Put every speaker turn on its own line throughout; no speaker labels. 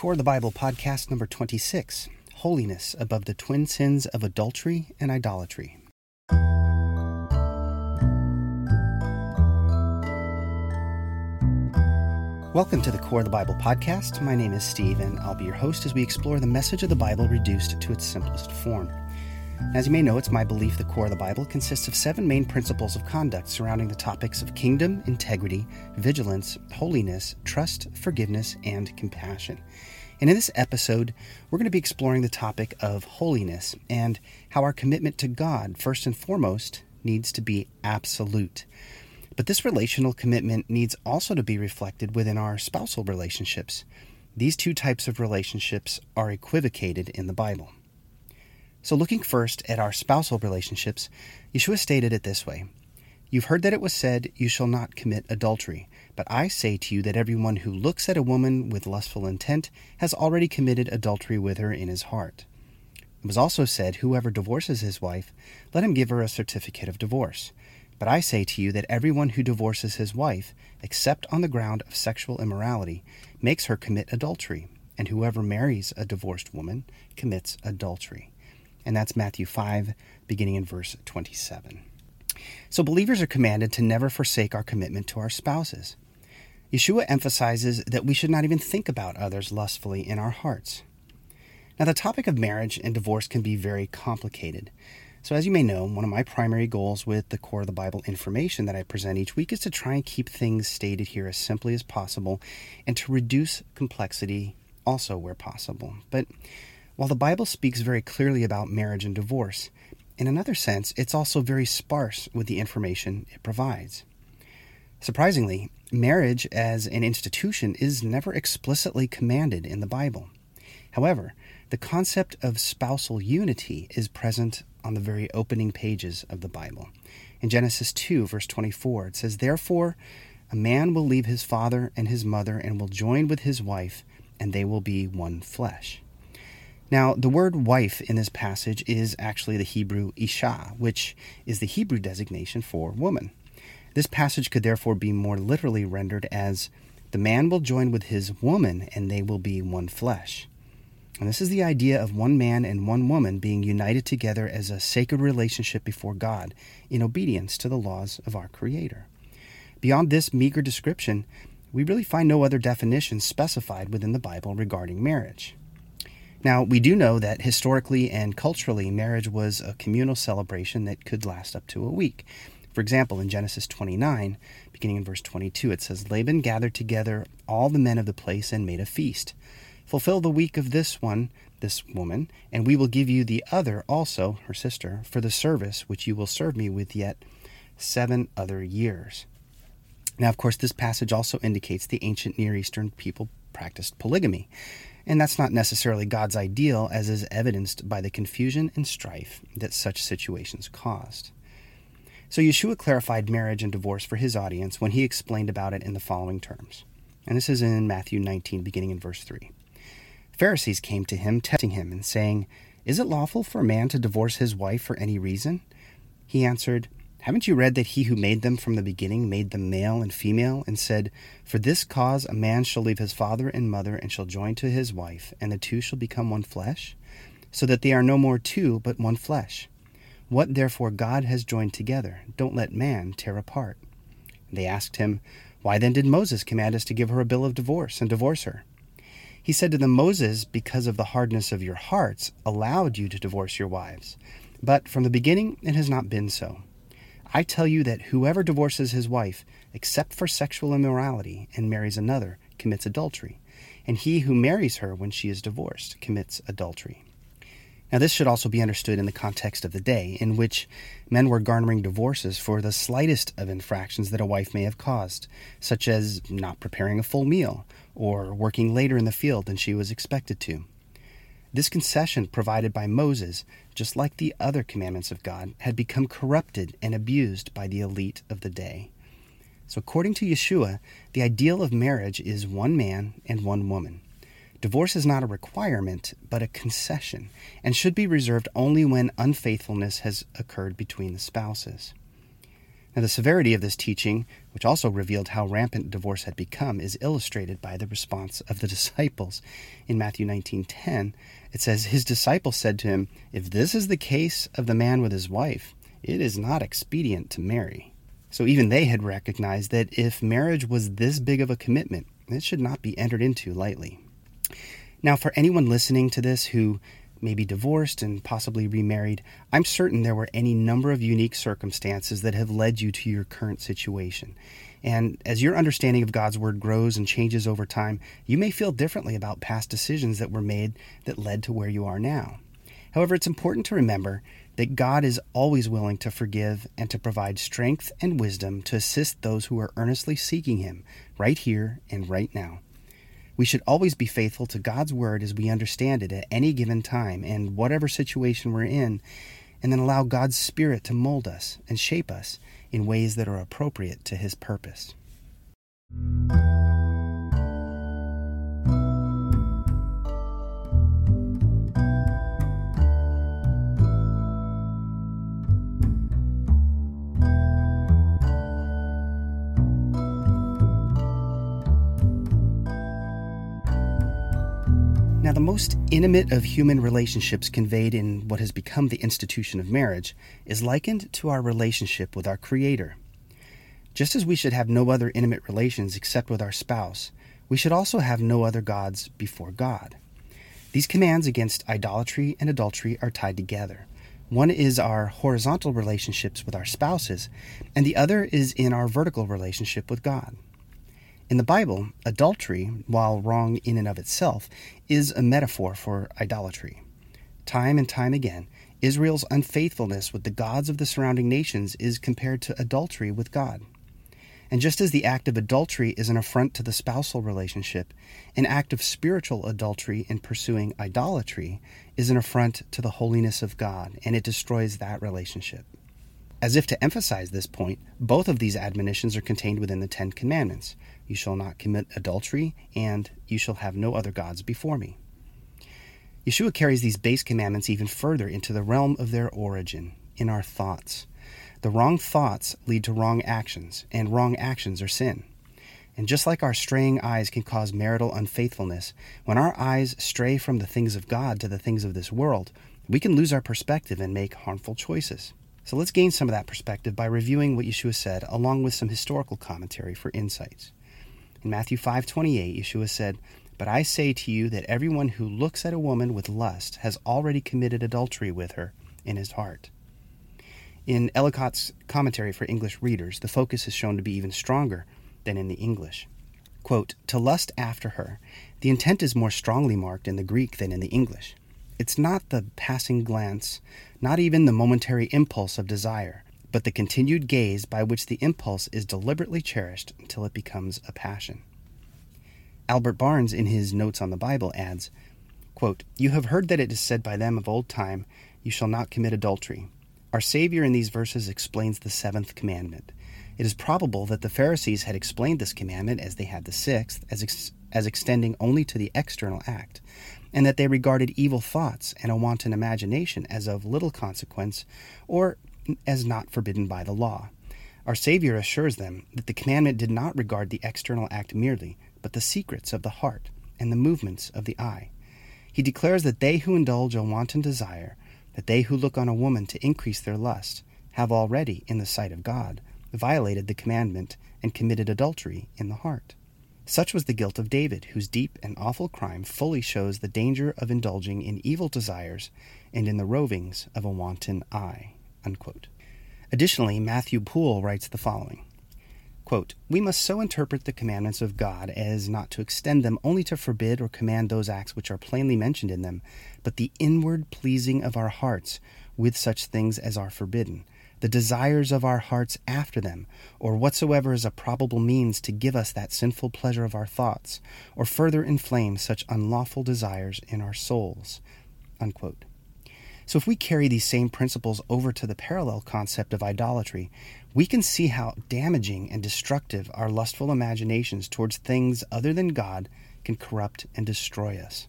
Core the Bible podcast number 26 Holiness Above the Twin Sins of Adultery and Idolatry. Welcome to the Core of the Bible podcast. My name is Steve, and I'll be your host as we explore the message of the Bible reduced to its simplest form. As you may know, it's my belief the core of the Bible consists of seven main principles of conduct surrounding the topics of kingdom, integrity, vigilance, holiness, trust, forgiveness, and compassion. And in this episode, we're going to be exploring the topic of holiness and how our commitment to God, first and foremost, needs to be absolute. But this relational commitment needs also to be reflected within our spousal relationships. These two types of relationships are equivocated in the Bible. So, looking first at our spousal relationships, Yeshua stated it this way You've heard that it was said, You shall not commit adultery. But I say to you that everyone who looks at a woman with lustful intent has already committed adultery with her in his heart. It was also said, Whoever divorces his wife, let him give her a certificate of divorce. But I say to you that everyone who divorces his wife, except on the ground of sexual immorality, makes her commit adultery, and whoever marries a divorced woman commits adultery and that's Matthew 5, beginning in verse 27. So, believers are commanded to never forsake our commitment to our spouses. Yeshua emphasizes that we should not even think about others lustfully in our hearts. Now, the topic of marriage and divorce can be very complicated. So, as you may know, one of my primary goals with the Core of the Bible information that I present each week is to try and keep things stated here as simply as possible and to reduce complexity also where possible. But while the Bible speaks very clearly about marriage and divorce, in another sense, it's also very sparse with the information it provides. Surprisingly, marriage as an institution is never explicitly commanded in the Bible. However, the concept of spousal unity is present on the very opening pages of the Bible. In Genesis 2, verse 24, it says, Therefore, a man will leave his father and his mother and will join with his wife, and they will be one flesh. Now, the word wife in this passage is actually the Hebrew isha, which is the Hebrew designation for woman. This passage could therefore be more literally rendered as the man will join with his woman and they will be one flesh. And this is the idea of one man and one woman being united together as a sacred relationship before God in obedience to the laws of our Creator. Beyond this meager description, we really find no other definition specified within the Bible regarding marriage. Now, we do know that historically and culturally, marriage was a communal celebration that could last up to a week. For example, in Genesis 29, beginning in verse 22, it says, Laban gathered together all the men of the place and made a feast. Fulfill the week of this one, this woman, and we will give you the other also, her sister, for the service which you will serve me with yet seven other years. Now, of course, this passage also indicates the ancient Near Eastern people practiced polygamy. And that's not necessarily God's ideal, as is evidenced by the confusion and strife that such situations caused. So Yeshua clarified marriage and divorce for his audience when he explained about it in the following terms. And this is in Matthew 19, beginning in verse 3. Pharisees came to him, testing him, and saying, Is it lawful for a man to divorce his wife for any reason? He answered, haven't you read that he who made them from the beginning made them male and female, and said, For this cause a man shall leave his father and mother, and shall join to his wife, and the two shall become one flesh? So that they are no more two, but one flesh. What therefore God has joined together, don't let man tear apart. They asked him, Why then did Moses command us to give her a bill of divorce and divorce her? He said to them, Moses, because of the hardness of your hearts, allowed you to divorce your wives. But from the beginning it has not been so. I tell you that whoever divorces his wife, except for sexual immorality, and marries another, commits adultery, and he who marries her when she is divorced commits adultery. Now, this should also be understood in the context of the day, in which men were garnering divorces for the slightest of infractions that a wife may have caused, such as not preparing a full meal or working later in the field than she was expected to. This concession provided by Moses, just like the other commandments of God, had become corrupted and abused by the elite of the day. So, according to Yeshua, the ideal of marriage is one man and one woman. Divorce is not a requirement, but a concession, and should be reserved only when unfaithfulness has occurred between the spouses. Now, the severity of this teaching, which also revealed how rampant divorce had become, is illustrated by the response of the disciples. In Matthew 19:10, it says, "His disciples said to him, If this is the case of the man with his wife, it is not expedient to marry." So even they had recognized that if marriage was this big of a commitment, it should not be entered into lightly. Now, for anyone listening to this who maybe divorced and possibly remarried, I'm certain there were any number of unique circumstances that have led you to your current situation. And as your understanding of God's Word grows and changes over time, you may feel differently about past decisions that were made that led to where you are now. However, it's important to remember that God is always willing to forgive and to provide strength and wisdom to assist those who are earnestly seeking Him right here and right now. We should always be faithful to God's word as we understand it at any given time and whatever situation we're in, and then allow God's Spirit to mold us and shape us in ways that are appropriate to His purpose. The most intimate of human relationships conveyed in what has become the institution of marriage is likened to our relationship with our Creator. Just as we should have no other intimate relations except with our spouse, we should also have no other gods before God. These commands against idolatry and adultery are tied together. One is our horizontal relationships with our spouses, and the other is in our vertical relationship with God. In the Bible, adultery, while wrong in and of itself, is a metaphor for idolatry. Time and time again, Israel's unfaithfulness with the gods of the surrounding nations is compared to adultery with God. And just as the act of adultery is an affront to the spousal relationship, an act of spiritual adultery in pursuing idolatry is an affront to the holiness of God, and it destroys that relationship. As if to emphasize this point, both of these admonitions are contained within the Ten Commandments You shall not commit adultery, and You shall have no other gods before me. Yeshua carries these base commandments even further into the realm of their origin, in our thoughts. The wrong thoughts lead to wrong actions, and wrong actions are sin. And just like our straying eyes can cause marital unfaithfulness, when our eyes stray from the things of God to the things of this world, we can lose our perspective and make harmful choices. So let's gain some of that perspective by reviewing what Yeshua said along with some historical commentary for insights. In Matthew 5:28, Yeshua said, "But I say to you that everyone who looks at a woman with lust has already committed adultery with her in his heart." In Ellicott's commentary for English readers, the focus is shown to be even stronger than in the English. Quote, to lust after her. The intent is more strongly marked in the Greek than in the English. It's not the passing glance, not even the momentary impulse of desire, but the continued gaze by which the impulse is deliberately cherished until it becomes a passion. Albert Barnes, in his Notes on the Bible, adds quote, You have heard that it is said by them of old time, You shall not commit adultery. Our Savior in these verses explains the seventh commandment. It is probable that the Pharisees had explained this commandment as they had the sixth, as, ex- as extending only to the external act, and that they regarded evil thoughts and a wanton imagination as of little consequence or as not forbidden by the law. Our Savior assures them that the commandment did not regard the external act merely, but the secrets of the heart and the movements of the eye. He declares that they who indulge a wanton desire, that they who look on a woman to increase their lust, have already, in the sight of God, violated the commandment and committed adultery in the heart. Such was the guilt of David, whose deep and awful crime fully shows the danger of indulging in evil desires and in the rovings of a wanton eye. Unquote. Additionally, Matthew Poole writes the following quote, We must so interpret the commandments of God as not to extend them only to forbid or command those acts which are plainly mentioned in them, but the inward pleasing of our hearts with such things as are forbidden the desires of our hearts after them, or whatsoever is a probable means to give us that sinful pleasure of our thoughts, or further inflame such unlawful desires in our souls. Unquote. So, if we carry these same principles over to the parallel concept of idolatry, we can see how damaging and destructive our lustful imaginations towards things other than God can corrupt and destroy us.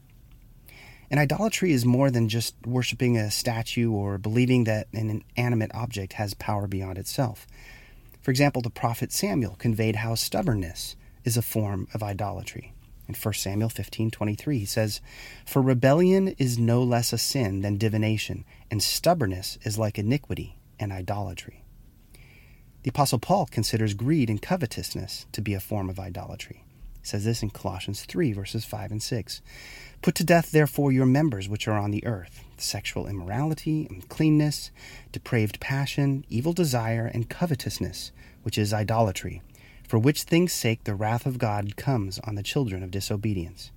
And idolatry is more than just worshiping a statue or believing that an inanimate object has power beyond itself. For example, the prophet Samuel conveyed how stubbornness is a form of idolatry. In 1 Samuel 15:23 he says, "For rebellion is no less a sin than divination, and stubbornness is like iniquity and idolatry." The apostle Paul considers greed and covetousness to be a form of idolatry. Says this in Colossians 3 verses 5 and 6. Put to death therefore your members which are on the earth, sexual immorality, uncleanness, depraved passion, evil desire, and covetousness, which is idolatry for which things' sake the wrath of God comes on the children of disobedience.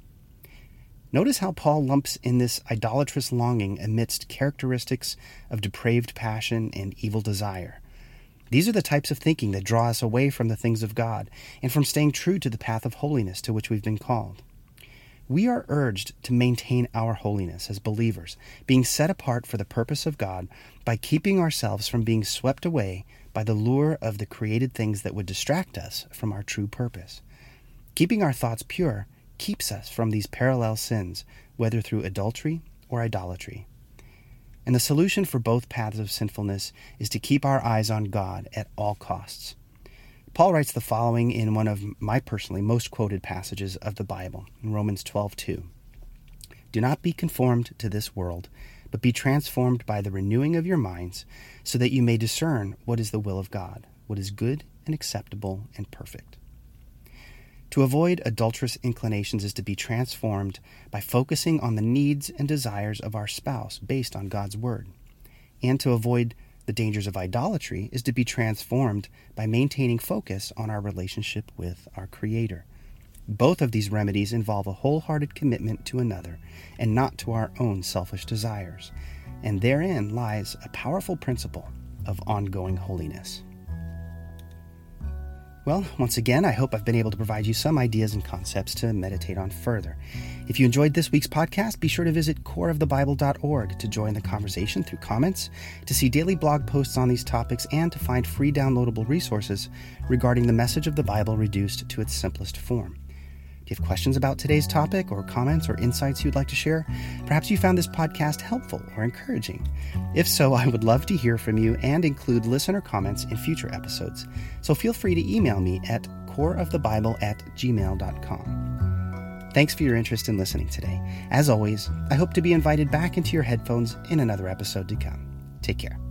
Notice how Paul lumps in this idolatrous longing amidst characteristics of depraved passion and evil desire. These are the types of thinking that draw us away from the things of God and from staying true to the path of holiness to which we've been called. We are urged to maintain our holiness as believers, being set apart for the purpose of God by keeping ourselves from being swept away by the lure of the created things that would distract us from our true purpose. Keeping our thoughts pure keeps us from these parallel sins, whether through adultery or idolatry. And the solution for both paths of sinfulness is to keep our eyes on God at all costs. Paul writes the following in one of my personally most quoted passages of the Bible, in Romans 12:2. Do not be conformed to this world, but be transformed by the renewing of your minds, so that you may discern what is the will of God, what is good and acceptable and perfect. To avoid adulterous inclinations is to be transformed by focusing on the needs and desires of our spouse based on God's Word. And to avoid the dangers of idolatry is to be transformed by maintaining focus on our relationship with our Creator. Both of these remedies involve a wholehearted commitment to another and not to our own selfish desires, and therein lies a powerful principle of ongoing holiness. Well, once again, I hope I've been able to provide you some ideas and concepts to meditate on further. If you enjoyed this week's podcast, be sure to visit coreofthebible.org to join the conversation through comments, to see daily blog posts on these topics, and to find free downloadable resources regarding the message of the Bible reduced to its simplest form. Do you have questions about today's topic or comments or insights you'd like to share? Perhaps you found this podcast helpful or encouraging. If so, I would love to hear from you and include listener comments in future episodes. So feel free to email me at coreofthebible at gmail.com. Thanks for your interest in listening today. As always, I hope to be invited back into your headphones in another episode to come. Take care.